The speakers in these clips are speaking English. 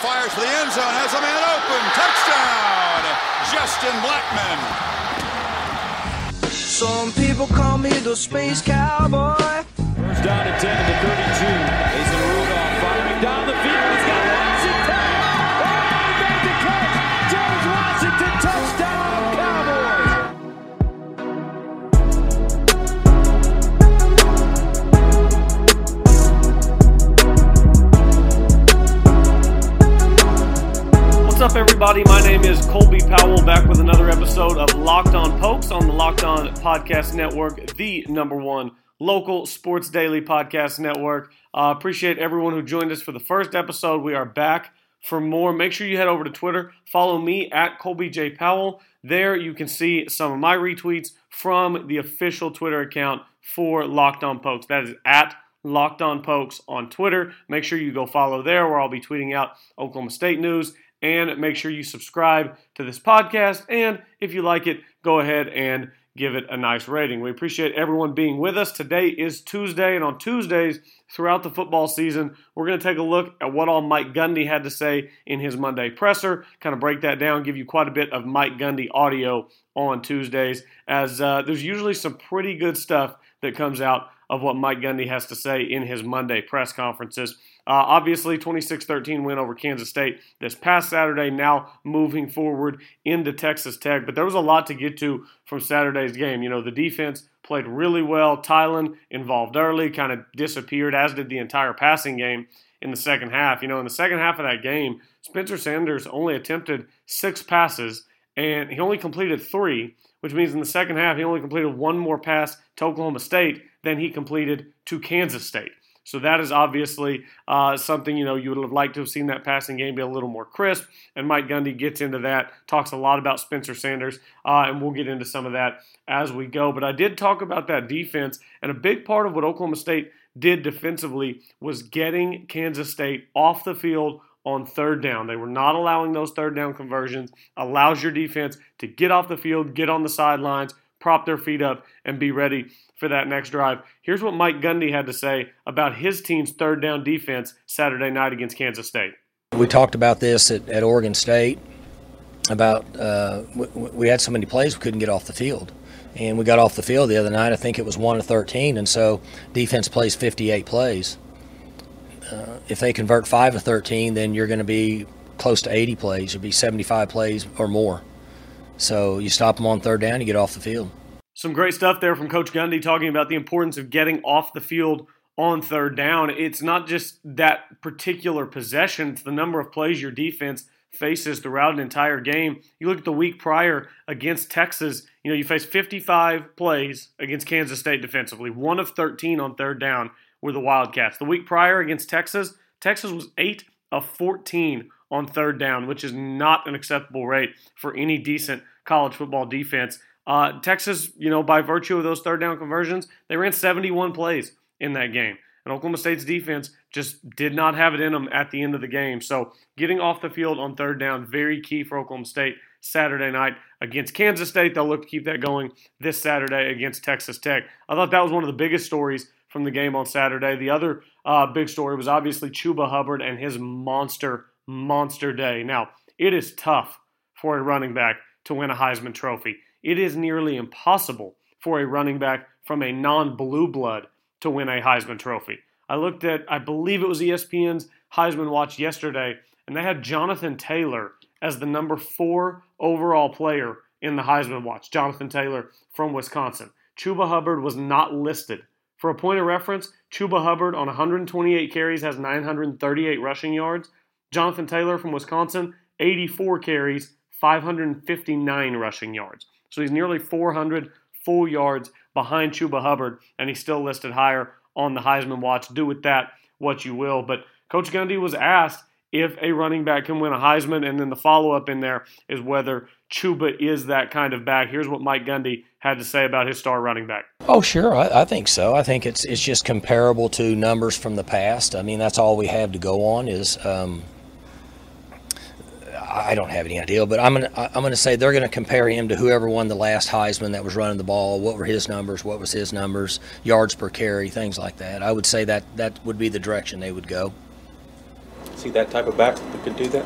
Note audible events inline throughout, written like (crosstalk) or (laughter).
fires for the end zone, has a man open. Touchdown, Justin Blackmon. Some people call me the space cowboy. First down to 10 to the 32. Mason Rudolph firing down the What's up, everybody? My name is Colby Powell, back with another episode of Locked On Pokes on the Locked On Podcast Network, the number one local sports daily podcast network. Uh, appreciate everyone who joined us for the first episode. We are back for more. Make sure you head over to Twitter, follow me at Colby J. Powell. There you can see some of my retweets from the official Twitter account for Locked On Pokes. That is at Locked On Pokes on Twitter. Make sure you go follow there, where I'll be tweeting out Oklahoma State news. And make sure you subscribe to this podcast. And if you like it, go ahead and give it a nice rating. We appreciate everyone being with us. Today is Tuesday, and on Tuesdays throughout the football season, we're going to take a look at what all Mike Gundy had to say in his Monday presser, kind of break that down, give you quite a bit of Mike Gundy audio on Tuesdays, as uh, there's usually some pretty good stuff that comes out of what Mike Gundy has to say in his Monday press conferences. Uh, obviously, 26 13 win over Kansas State this past Saturday, now moving forward into Texas Tech. But there was a lot to get to from Saturday's game. You know, the defense played really well. Tylan involved early, kind of disappeared, as did the entire passing game in the second half. You know, in the second half of that game, Spencer Sanders only attempted six passes and he only completed three, which means in the second half he only completed one more pass to Oklahoma State than he completed to Kansas State. So that is obviously uh, something you know you would have liked to have seen that passing game be a little more crisp. And Mike Gundy gets into that, talks a lot about Spencer Sanders, uh, and we'll get into some of that as we go. But I did talk about that defense, and a big part of what Oklahoma State did defensively was getting Kansas State off the field on third down. They were not allowing those third down conversions. Allows your defense to get off the field, get on the sidelines, prop their feet up, and be ready for that next drive. Here's what Mike Gundy had to say about his team's third down defense Saturday night against Kansas State. We talked about this at, at Oregon State about uh, we, we had so many plays we couldn't get off the field. And we got off the field the other night. I think it was 1 to 13. And so defense plays 58 plays. Uh, if they convert 5 to 13, then you're going to be close to 80 plays. You'll be 75 plays or more. So you stop them on third down, you get off the field. Some great stuff there from Coach Gundy talking about the importance of getting off the field on third down. It's not just that particular possession, it's the number of plays your defense faces throughout an entire game. You look at the week prior against Texas, you know, you faced 55 plays against Kansas State defensively, one of 13 on third down were the Wildcats. The week prior against Texas, Texas was 8 of 14 on third down, which is not an acceptable rate for any decent college football defense. Uh, Texas, you know, by virtue of those third down conversions, they ran 71 plays in that game. And Oklahoma State's defense just did not have it in them at the end of the game. So getting off the field on third down, very key for Oklahoma State Saturday night against Kansas State. They'll look to keep that going this Saturday against Texas Tech. I thought that was one of the biggest stories from the game on Saturday. The other uh, big story was obviously Chuba Hubbard and his monster, monster day. Now, it is tough for a running back to win a Heisman Trophy. It is nearly impossible for a running back from a non blue blood to win a Heisman Trophy. I looked at, I believe it was ESPN's Heisman Watch yesterday, and they had Jonathan Taylor as the number four overall player in the Heisman Watch. Jonathan Taylor from Wisconsin. Chuba Hubbard was not listed. For a point of reference, Chuba Hubbard on 128 carries has 938 rushing yards. Jonathan Taylor from Wisconsin, 84 carries, 559 rushing yards. So he's nearly 400 full yards behind Chuba Hubbard, and he's still listed higher on the Heisman watch. Do with that what you will. But Coach Gundy was asked if a running back can win a Heisman, and then the follow up in there is whether Chuba is that kind of back. Here's what Mike Gundy had to say about his star running back. Oh, sure, I, I think so. I think it's it's just comparable to numbers from the past. I mean, that's all we have to go on is. Um, I don't have any idea, but I'm gonna I'm gonna say they're gonna compare him to whoever won the last Heisman that was running the ball. What were his numbers? What was his numbers? Yards per carry, things like that. I would say that that would be the direction they would go. See that type of back that could do that?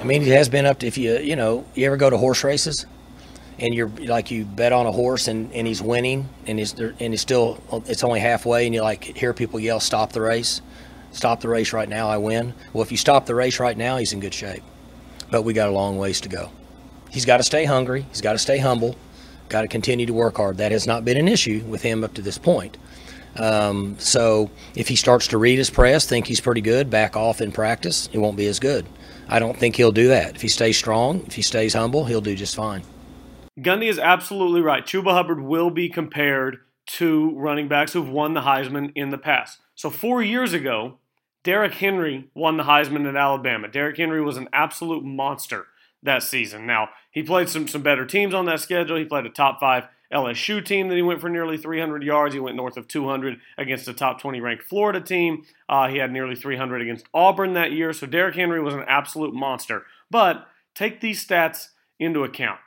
I mean, he has been up to if you you know you ever go to horse races, and you're like you bet on a horse and, and he's winning and he's and he's still it's only halfway and you like hear people yell stop the race, stop the race right now I win. Well, if you stop the race right now, he's in good shape but we got a long ways to go. He's got to stay hungry. He's got to stay humble. Got to continue to work hard. That has not been an issue with him up to this point. Um, so if he starts to read his press, think he's pretty good, back off in practice, he won't be as good. I don't think he'll do that. If he stays strong, if he stays humble, he'll do just fine. Gundy is absolutely right. Chuba Hubbard will be compared to running backs who've won the Heisman in the past. So four years ago, Derrick Henry won the Heisman at Alabama. Derrick Henry was an absolute monster that season. Now, he played some, some better teams on that schedule. He played a top five LSU team that he went for nearly 300 yards. He went north of 200 against a top 20 ranked Florida team. Uh, he had nearly 300 against Auburn that year. So Derrick Henry was an absolute monster. But take these stats into account.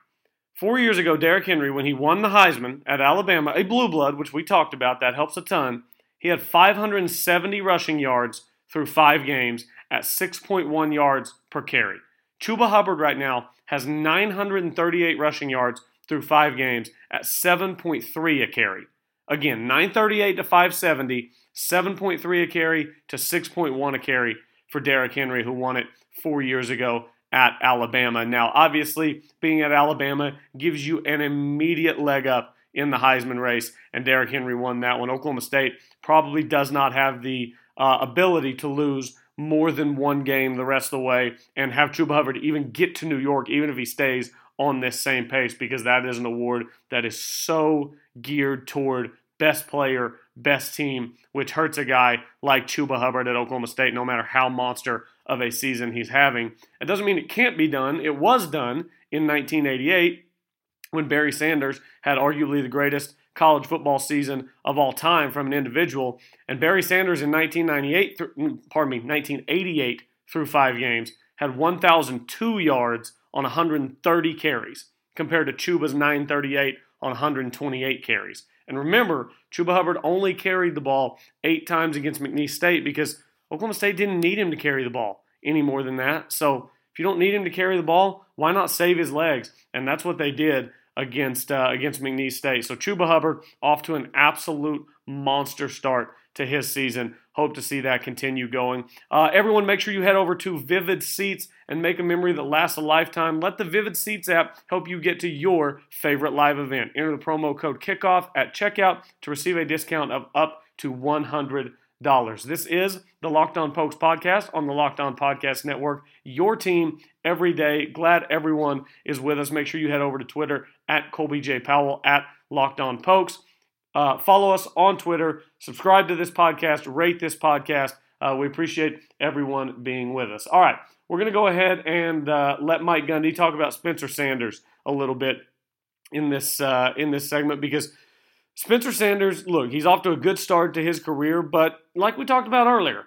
Four years ago, Derrick Henry, when he won the Heisman at Alabama, a blue blood, which we talked about, that helps a ton, he had 570 rushing yards through five games at 6.1 yards per carry. Chuba Hubbard right now has 938 rushing yards through five games at 7.3 a carry. Again, 938 to 570, 7.3 a carry to 6.1 a carry for Derrick Henry, who won it four years ago at Alabama. Now, obviously, being at Alabama gives you an immediate leg up in the Heisman race, and Derrick Henry won that one. Oklahoma State probably does not have the uh, ability to lose more than one game the rest of the way and have Chuba Hubbard even get to New York, even if he stays on this same pace, because that is an award that is so geared toward best player, best team, which hurts a guy like Chuba Hubbard at Oklahoma State, no matter how monster of a season he's having. It doesn't mean it can't be done. It was done in 1988 when Barry Sanders had arguably the greatest college football season of all time from an individual. And Barry Sanders in 1998, mm, pardon me, 1988 through five games had 1,002 yards on 130 carries compared to Chuba's 938 on 128 carries. And remember, Chuba Hubbard only carried the ball eight times against McNeese State because Oklahoma State didn't need him to carry the ball any more than that. So if you don't need him to carry the ball, why not save his legs? And that's what they did against uh, against McNeese State. So Chuba Hubbard off to an absolute monster start to his season. Hope to see that continue going. Uh, everyone, make sure you head over to Vivid Seats and make a memory that lasts a lifetime. Let the Vivid Seats app help you get to your favorite live event. Enter the promo code KICKOFF at checkout to receive a discount of up to 100 dollars. This is the Locked On Pokes podcast on the Locked On Podcast Network. Your team every day. Glad everyone is with us. Make sure you head over to Twitter at Colby J Powell at Locked On Pokes. Uh, follow us on Twitter. Subscribe to this podcast. Rate this podcast. Uh, we appreciate everyone being with us. All right, we're going to go ahead and uh, let Mike Gundy talk about Spencer Sanders a little bit in this uh, in this segment because Spencer Sanders, look, he's off to a good start to his career, but like we talked about earlier,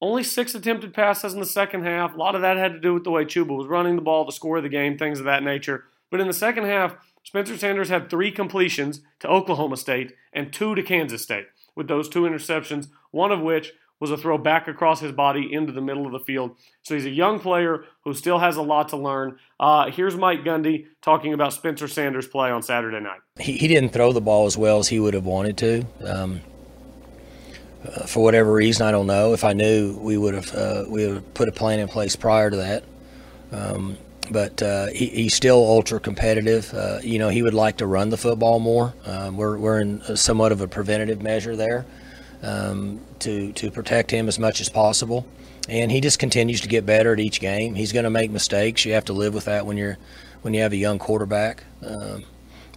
only six attempted passes in the second half. A lot of that had to do with the way Chuba was running the ball, the score of the game, things of that nature. But in the second half, Spencer Sanders had three completions to Oklahoma State and two to Kansas State, with those two interceptions, one of which was a throw back across his body into the middle of the field. So he's a young player who still has a lot to learn. Uh, here's Mike Gundy talking about Spencer Sanders' play on Saturday night. He, he didn't throw the ball as well as he would have wanted to. Um, uh, for whatever reason, I don't know. If I knew, we would have uh, we would have put a plan in place prior to that. Um, but uh, he, he's still ultra competitive. Uh, you know, he would like to run the football more. Um, we're, we're in somewhat of a preventative measure there um, to to protect him as much as possible. And he just continues to get better at each game. He's going to make mistakes. You have to live with that when you're when you have a young quarterback. Um,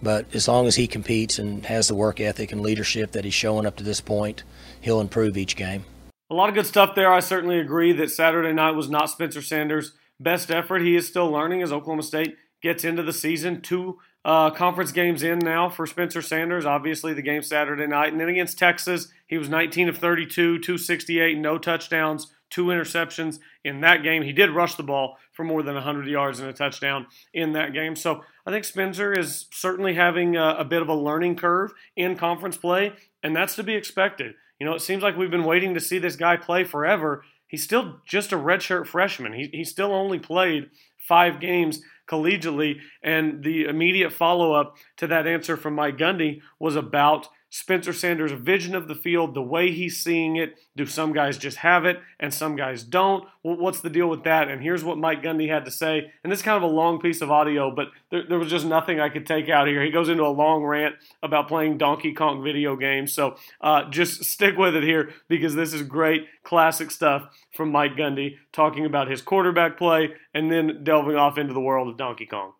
but as long as he competes and has the work ethic and leadership that he's showing up to this point, he'll improve each game. A lot of good stuff there. I certainly agree that Saturday night was not Spencer Sanders' best effort. He is still learning as Oklahoma State gets into the season. Two uh, conference games in now for Spencer Sanders. Obviously, the game Saturday night. And then against Texas, he was 19 of 32, 268, no touchdowns, two interceptions in that game. He did rush the ball for more than 100 yards and a touchdown in that game. So I think Spencer is certainly having a, a bit of a learning curve in conference play, and that's to be expected. You know, it seems like we've been waiting to see this guy play forever. He's still just a redshirt freshman. He, he still only played five games collegiately. And the immediate follow up to that answer from Mike Gundy was about Spencer Sanders' vision of the field, the way he's seeing it. Do some guys just have it and some guys don't? Well, what's the deal with that? And here's what Mike Gundy had to say. And this is kind of a long piece of audio, but there, there was just nothing I could take out here. He goes into a long rant about playing Donkey Kong video games. So uh, just stick with it here because this is great, classic stuff from Mike Gundy talking about his quarterback play and then delving off into the world of Donkey Kong.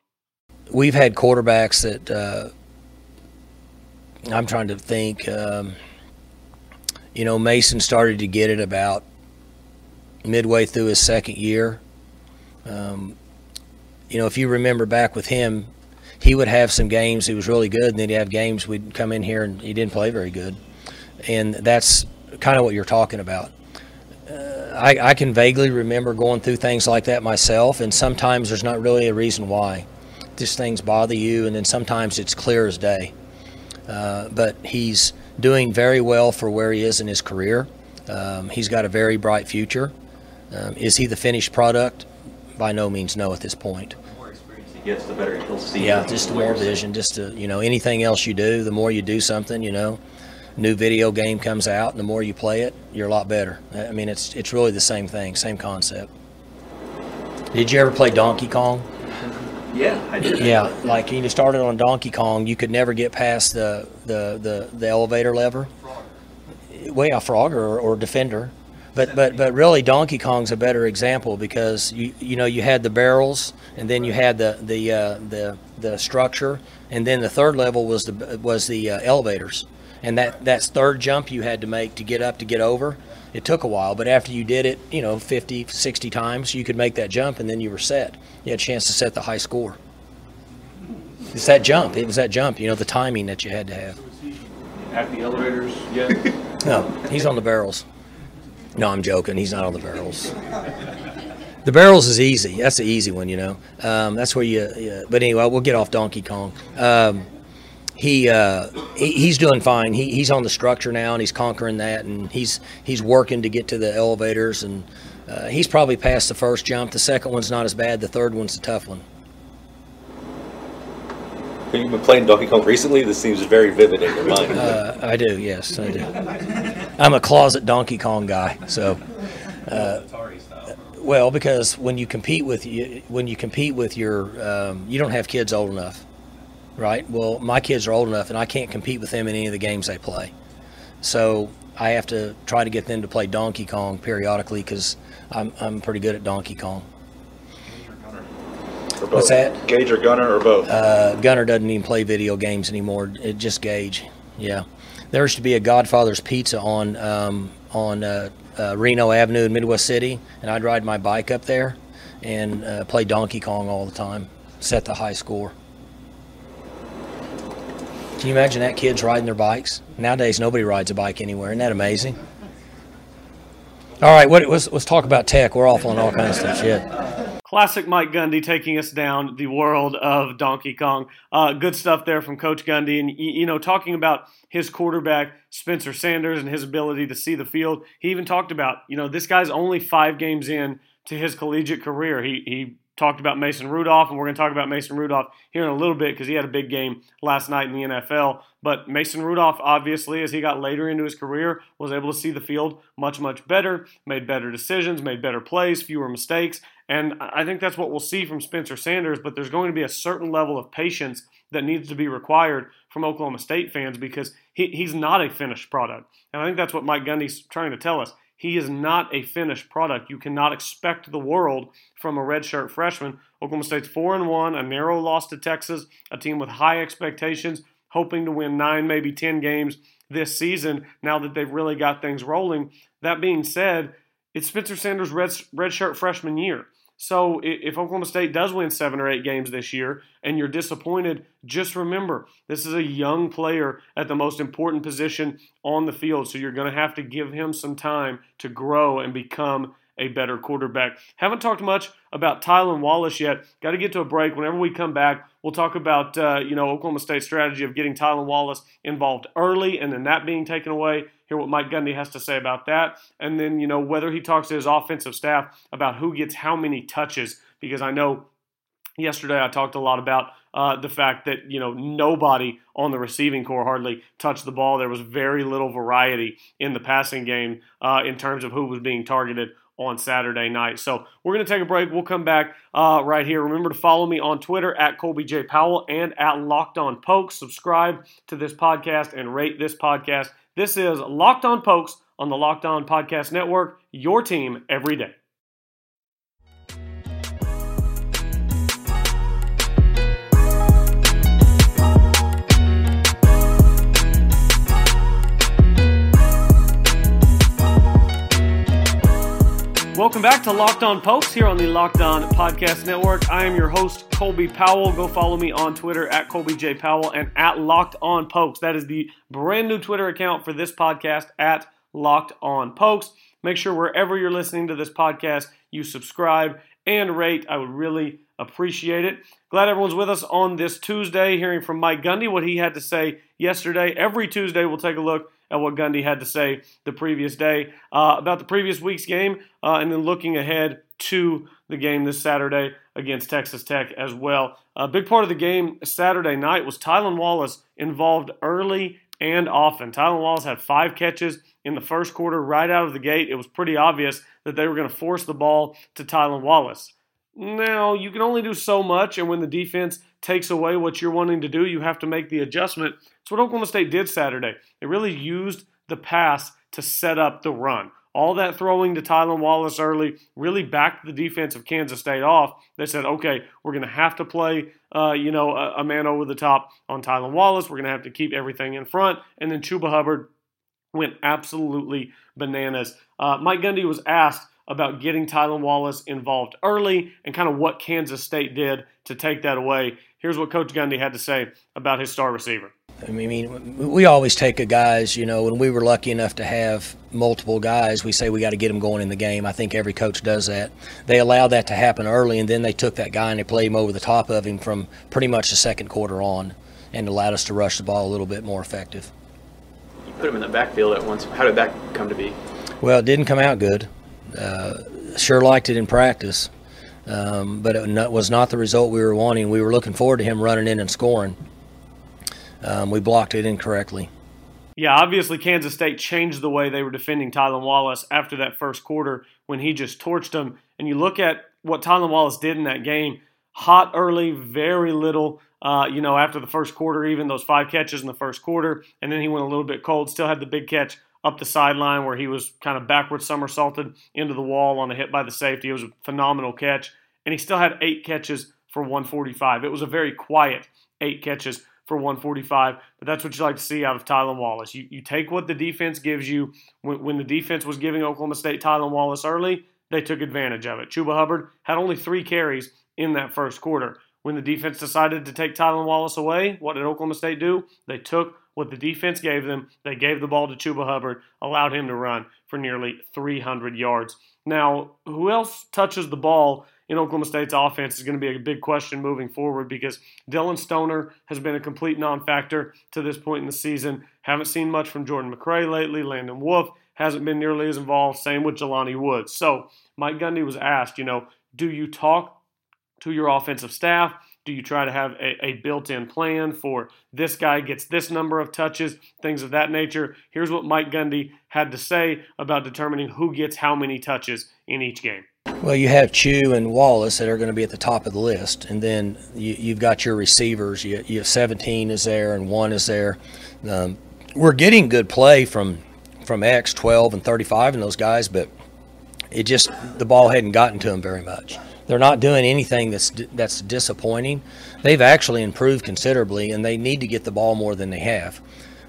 We've had quarterbacks that. Uh, I'm trying to think. Um, you know, Mason started to get it about midway through his second year. Um, you know, if you remember back with him, he would have some games he was really good, and then he'd have games we'd come in here and he didn't play very good. And that's kind of what you're talking about. Uh, I, I can vaguely remember going through things like that myself, and sometimes there's not really a reason why. These things bother you, and then sometimes it's clear as day. Uh, but he's doing very well for where he is in his career. Um, he's got a very bright future. Um, is he the finished product? By no means, no. At this point. The more experience he gets, the better he'll see. Yeah, just the more vision. Just to, you know, anything else you do, the more you do something, you know, new video game comes out, and the more you play it, you're a lot better. I mean, it's it's really the same thing, same concept. Did you ever play Donkey Kong? Yeah, I did. Yeah, like when you started on Donkey Kong, you could never get past the the, the, the elevator lever. Well, yeah, Frogger, or Defender, but but but really Donkey Kong's a better example because you you know you had the barrels and then you had the the uh, the the structure and then the third level was the was the uh, elevators and that that third jump you had to make to get up to get over it took a while but after you did it you know 50 60 times you could make that jump and then you were set. You had a chance to set the high score. It's that jump. It was that jump you know the timing that you had to have. At the elevators, yeah. (laughs) no he's on the barrels. No i'm joking. He's not on the barrels. The barrels is easy. That's the easy one you know. Um, that's where you, yeah. but anyway we'll get off donkey kong. Um, he, uh, he he's doing fine. He, he's on the structure now, and he's conquering that, and he's he's working to get to the elevators, and uh, he's probably past the first jump. The second one's not as bad. The third one's a tough one. Have You've been playing Donkey Kong recently. This seems very vivid in your mind. Uh, I do, yes, I do. I'm a closet Donkey Kong guy, so. Uh, well, because when you compete with you, when you compete with your, um, you don't have kids old enough, right? Well, my kids are old enough, and I can't compete with them in any of the games they play. So I have to try to get them to play Donkey Kong periodically because I'm I'm pretty good at Donkey Kong. Both. What's that? Gage or Gunnar or both? Uh, Gunnar doesn't even play video games anymore. It just Gage. Yeah, there used to be a Godfather's Pizza on um, on uh, uh, Reno Avenue in Midwest City, and I'd ride my bike up there and uh, play Donkey Kong all the time. Set the high score. Can you imagine that kids riding their bikes? Nowadays, nobody rides a bike anywhere. Isn't that amazing? All right, what, let's, let's talk about tech. We're off on all kinds of stuff. Shit. Classic Mike Gundy taking us down the world of Donkey Kong. Uh, good stuff there from Coach Gundy. And, you know, talking about his quarterback, Spencer Sanders, and his ability to see the field. He even talked about, you know, this guy's only five games in to his collegiate career. He, he talked about Mason Rudolph, and we're going to talk about Mason Rudolph here in a little bit because he had a big game last night in the NFL. But Mason Rudolph, obviously, as he got later into his career, was able to see the field much, much better, made better decisions, made better plays, fewer mistakes. And I think that's what we'll see from Spencer Sanders, but there's going to be a certain level of patience that needs to be required from Oklahoma State fans because he, he's not a finished product. And I think that's what Mike Gundy's trying to tell us. He is not a finished product. You cannot expect the world from a redshirt freshman. Oklahoma State's 4 and 1, a narrow loss to Texas, a team with high expectations, hoping to win 9 maybe 10 games this season now that they've really got things rolling. That being said, it's Spencer Sanders' red, redshirt freshman year. So if Oklahoma State does win seven or eight games this year and you're disappointed, just remember this is a young player at the most important position on the field. So you're going to have to give him some time to grow and become a better quarterback. Haven't talked much about Tylan Wallace yet. Got to get to a break. Whenever we come back, we'll talk about uh, you know Oklahoma State's strategy of getting Tylan Wallace involved early and then that being taken away. Hear what Mike Gundy has to say about that, and then you know whether he talks to his offensive staff about who gets how many touches because I know yesterday I talked a lot about uh, the fact that you know nobody on the receiving corps hardly touched the ball. There was very little variety in the passing game uh, in terms of who was being targeted on Saturday night. So we're going to take a break. We'll come back uh, right here. Remember to follow me on Twitter at Colby J Powell and at Locked On Pokes. Subscribe to this podcast and rate this podcast. This is Locked On Pokes on the Locked On Podcast Network. Your team every day. Welcome back to Locked On Pokes here on the Locked On Podcast Network. I am your host, Colby Powell. Go follow me on Twitter at Colby J. Powell and at Locked On Pokes. That is the brand new Twitter account for this podcast at Locked On Pokes. Make sure wherever you're listening to this podcast, you subscribe and rate. I would really appreciate it. Glad everyone's with us on this Tuesday, hearing from Mike Gundy what he had to say yesterday. Every Tuesday, we'll take a look at what Gundy had to say the previous day uh, about the previous week's game, uh, and then looking ahead to the game this Saturday against Texas Tech as well. A big part of the game Saturday night was Tylan Wallace involved early and often. Tylan Wallace had five catches in the first quarter right out of the gate. It was pretty obvious that they were going to force the ball to Tylan Wallace. Now, you can only do so much, and when the defense takes away what you're wanting to do, you have to make the adjustment. It's what Oklahoma State did Saturday. They really used the pass to set up the run. All that throwing to Tylan Wallace early really backed the defense of Kansas State off. They said, okay, we're going to have to play, uh, you know, a, a, man over the top on Tylan Wallace. We're going to have to keep everything in front. And then Chuba Hubbard went absolutely bananas. Uh, Mike Gundy was asked about getting Tylan Wallace involved early and kind of what Kansas State did to take that away. Here's what Coach Gundy had to say about his star receiver. I mean, we always take a guys, you know, when we were lucky enough to have multiple guys, we say we got to get them going in the game. I think every coach does that. They allowed that to happen early, and then they took that guy and they played him over the top of him from pretty much the second quarter on and allowed us to rush the ball a little bit more effective. You put him in the backfield at once. How did that come to be? Well, it didn't come out good. Uh, sure liked it in practice, um, but it was not the result we were wanting. We were looking forward to him running in and scoring. Um, we blocked it incorrectly. Yeah, obviously Kansas State changed the way they were defending Tylan Wallace after that first quarter when he just torched them. And you look at what Tylan Wallace did in that game hot early, very little, uh, you know, after the first quarter, even those five catches in the first quarter. And then he went a little bit cold, still had the big catch up the sideline where he was kind of backward somersaulted into the wall on a hit by the safety. It was a phenomenal catch. And he still had eight catches for 145. It was a very quiet eight catches for 145, but that's what you like to see out of Tylan Wallace. You, you take what the defense gives you. When, when the defense was giving Oklahoma State Tylan Wallace early, they took advantage of it. Chuba Hubbard had only three carries in that first quarter. When the defense decided to take Tylan Wallace away, what did Oklahoma State do? They took what the defense gave them. They gave the ball to Chuba Hubbard, allowed him to run for nearly 300 yards. Now, who else touches the ball in Oklahoma State's offense is going to be a big question moving forward because Dillon Stoner has been a complete non factor to this point in the season. Haven't seen much from Jordan McCray lately. Landon Wolf hasn't been nearly as involved. Same with Jelani Woods. So Mike Gundy was asked, you know, do you talk to your offensive staff? Do you try to have a, a built in plan for this guy gets this number of touches, things of that nature? Here's what Mike Gundy had to say about determining who gets how many touches in each game. Well, you have Chew and Wallace that are going to be at the top of the list, and then you, have got your receivers. You, you, have 17 is there, and one is there. Um, we're getting good play from from X, 12, and 35, and those guys, but it just the ball hadn't gotten to them very much. They're not doing anything that's that's disappointing. They've actually improved considerably, and they need to get the ball more than they have.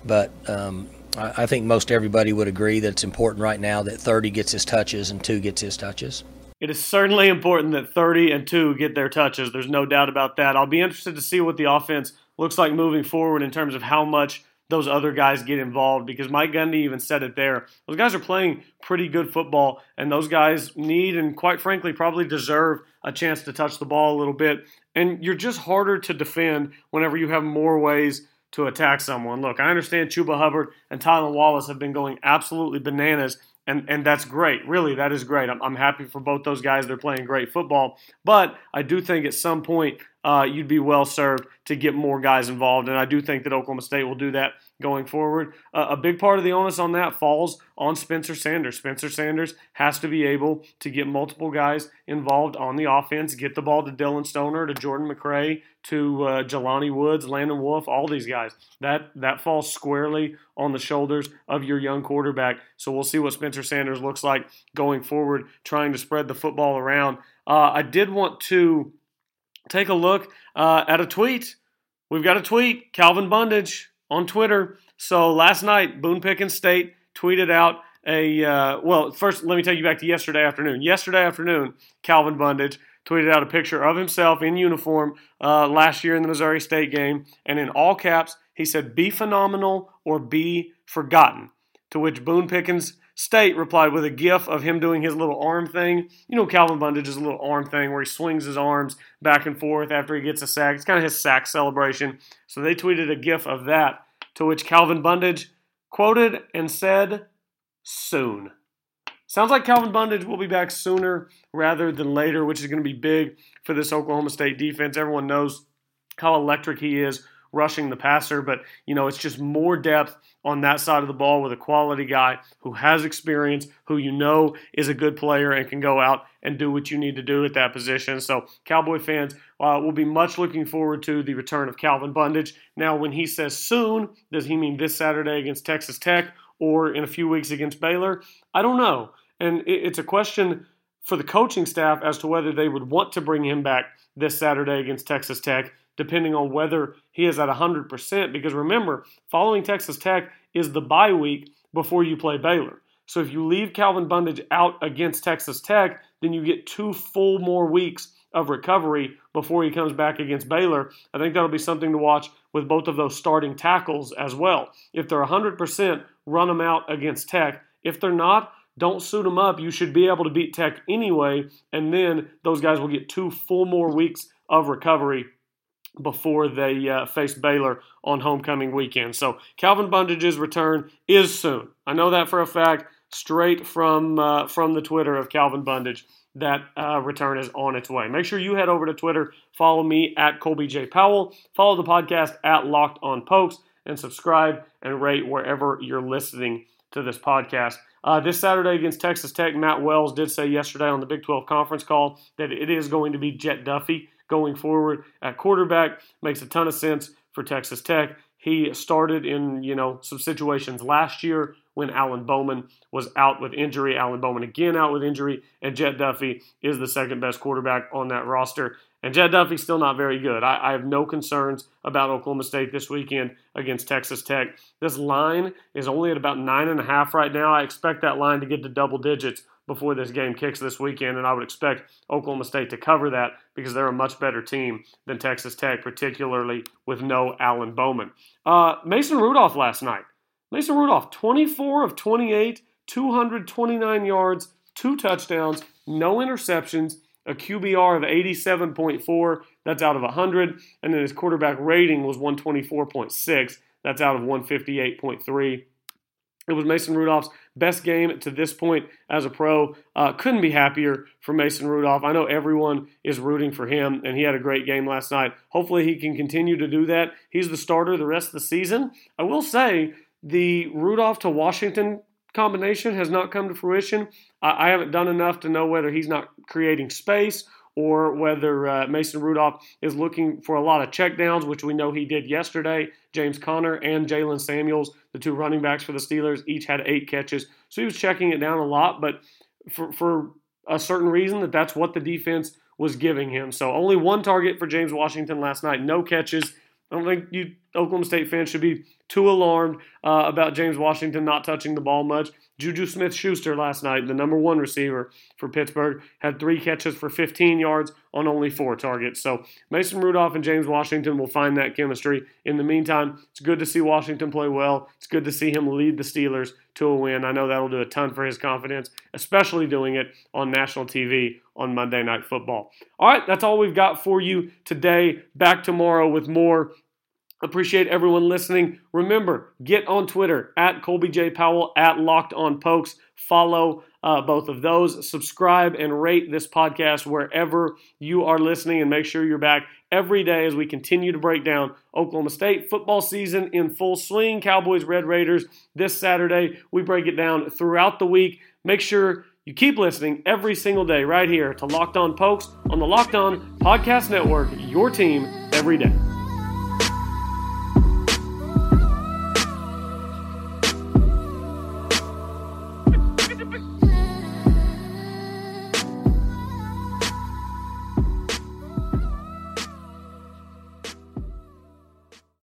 But um, I, I think most everybody would agree that it's important right now that 30 gets his touches and two gets his touches. It is certainly important that 30 and 2 get their touches. There's no doubt about that. I'll be interested to see what the offense looks like moving forward in terms of how much those other guys get involved because Mike Gundy even said it there. Those guys are playing pretty good football, and those guys need and quite frankly probably deserve a chance to touch the ball a little bit. And you're just harder to defend whenever you have more ways to attack someone. Look, I understand Chuba Hubbard and Tylan Wallace have been going absolutely bananas and and that's great. Really, that is great. I'm, I'm happy for both those guys. They're playing great football. But I do think at some point uh, you'd be well served to get more guys involved, and I do think that Oklahoma State will do that going forward. Uh, a big part of the onus on that falls on Spencer Sanders. Spencer Sanders has to be able to get multiple guys involved on the offense, get the ball to Dillon Stoner, to Jordan McRae, to uh, Jelani Woods, Landon Wolf, all these guys. That that falls squarely on the shoulders of your young quarterback. So we'll see what Spencer Sanders looks like going forward, trying to spread the football around. Uh, I did want to take a look uh, at a tweet. We've got a tweet, Calvin Bundage on Twitter. So last night, Boone Pickens State tweeted out a uh, well. First, let me take you back to yesterday afternoon. Yesterday afternoon, Calvin Bundage tweeted out a picture of himself in uniform uh, last year in the Missouri State game, and in all caps, he said, "Be phenomenal or be forgotten." To which Boone Pickens State replied with a gif of him doing his little arm thing. You know, Calvin Bundage's little arm thing where he swings his arms back and forth after he gets a sack. It's kind of his sack celebration. So they tweeted a gif of that, to which Calvin Bundage quoted and said, soon. Sounds like Calvin Bundage will be back sooner rather than later, which is going to be big for this Oklahoma State defense. Everyone knows how electric he is rushing the passer, but you know, it's just more depth on that side of the ball with a quality guy who has experience, who you know is a good player and can go out and do what you need to do at that position. So, Cowboy fans uh, will be much looking forward to the return of Calvin Bundage. Now, when he says soon, does he mean this Saturday against Texas Tech or in a few weeks against Baylor? I don't know. And it's a question for the coaching staff as to whether they would want to bring him back this Saturday against Texas Tech depending on whether he is at 100%. Because remember, following Texas Tech is the bye week before you play Baylor. So if you leave Calvin Bundage out against Texas Tech, then you get two full more weeks of recovery before he comes back against Baylor. I think that'll be something to watch with both of those starting tackles as well. If they're 100%, run them out against Tech. If they're not, don't suit them up. You should be able to beat Tech anyway, and then those guys will get two full more weeks of recovery before they uh, face Baylor on homecoming weekend. So Calvin Bundage's return is soon. I know that for a fact, straight from uh, from the Twitter of Calvin Bundage. That uh, return is on its way. Make sure you head over to Twitter, follow me at Colby J Powell, follow the podcast at Locked On Pokes, and subscribe and rate wherever you're listening to this podcast. Uh, this Saturday against Texas Tech, Matt Wells did say yesterday on the Big 12 conference call that it is going to be Jett Duffey going forward at quarterback. Makes a ton of sense for Texas Tech. He started in, you know, some situations last year when Alan Bowman was out with injury. Alan Bowman again out with injury, and Jett Duffey is the second best quarterback on that roster. And Jett Duffey's still not very good. I, I, have no concerns about Oklahoma State this weekend against Texas Tech. This line is only at about nine and a half right now. I expect that line to get to double digits before this game kicks this weekend, and I would expect Oklahoma State to cover that because they're a much better team than Texas Tech, particularly with no Alan Bowman. Uh, Mason Rudolph last night. Mason Rudolph, 24 of 28, 229 yards, two touchdowns, no interceptions, a QBR of 87.4. That's out of 100. And then his quarterback rating was 124.6. That's out of 158.3. It was Mason Rudolph's best game to this point as a pro. Uh, couldn't be happier for Mason Rudolph. I know everyone is rooting for him, and he had a great game last night. Hopefully, he can continue to do that. He's the starter the rest of the season. I will say the Rudolph to Washington combination has not come to fruition. I, I haven't done enough to know whether he's not creating space or whether uh, Mason Rudolph is looking for a lot of checkdowns, which we know he did yesterday. James Conner and Jaylen Samuels, the two running backs for the Steelers, each had eight catches. So he was checking it down a lot, but for, for a certain reason that that's what the defense was giving him. So only one target for James Washington last night, no catches. I don't think you Oklahoma State fans should be too alarmed uh, about James Washington not touching the ball much. Juju Smith Schuster last night, the number one receiver for Pittsburgh, had three catches for 15 yards on only four targets. So Mason Rudolph and James Washington will find that chemistry. In the meantime, it's good to see Washington play well. It's good to see him lead the Steelers to a win. I know that'll do a ton for his confidence, especially doing it on national TV on Monday Night Football. All right, that's all we've got for you today. Back tomorrow with more Appreciate everyone listening. Remember, get on Twitter at Colby J. Powell, at Locked On Pokes. Follow uh, both of those. Subscribe and rate this podcast wherever you are listening, and make sure you're back every day as we continue to break down Oklahoma State football season in full swing. Cowboys, Red Raiders this Saturday. We break it down throughout the week. Make sure you keep listening every single day right here to Locked On Pokes on the Locked On Podcast Network, your team every day.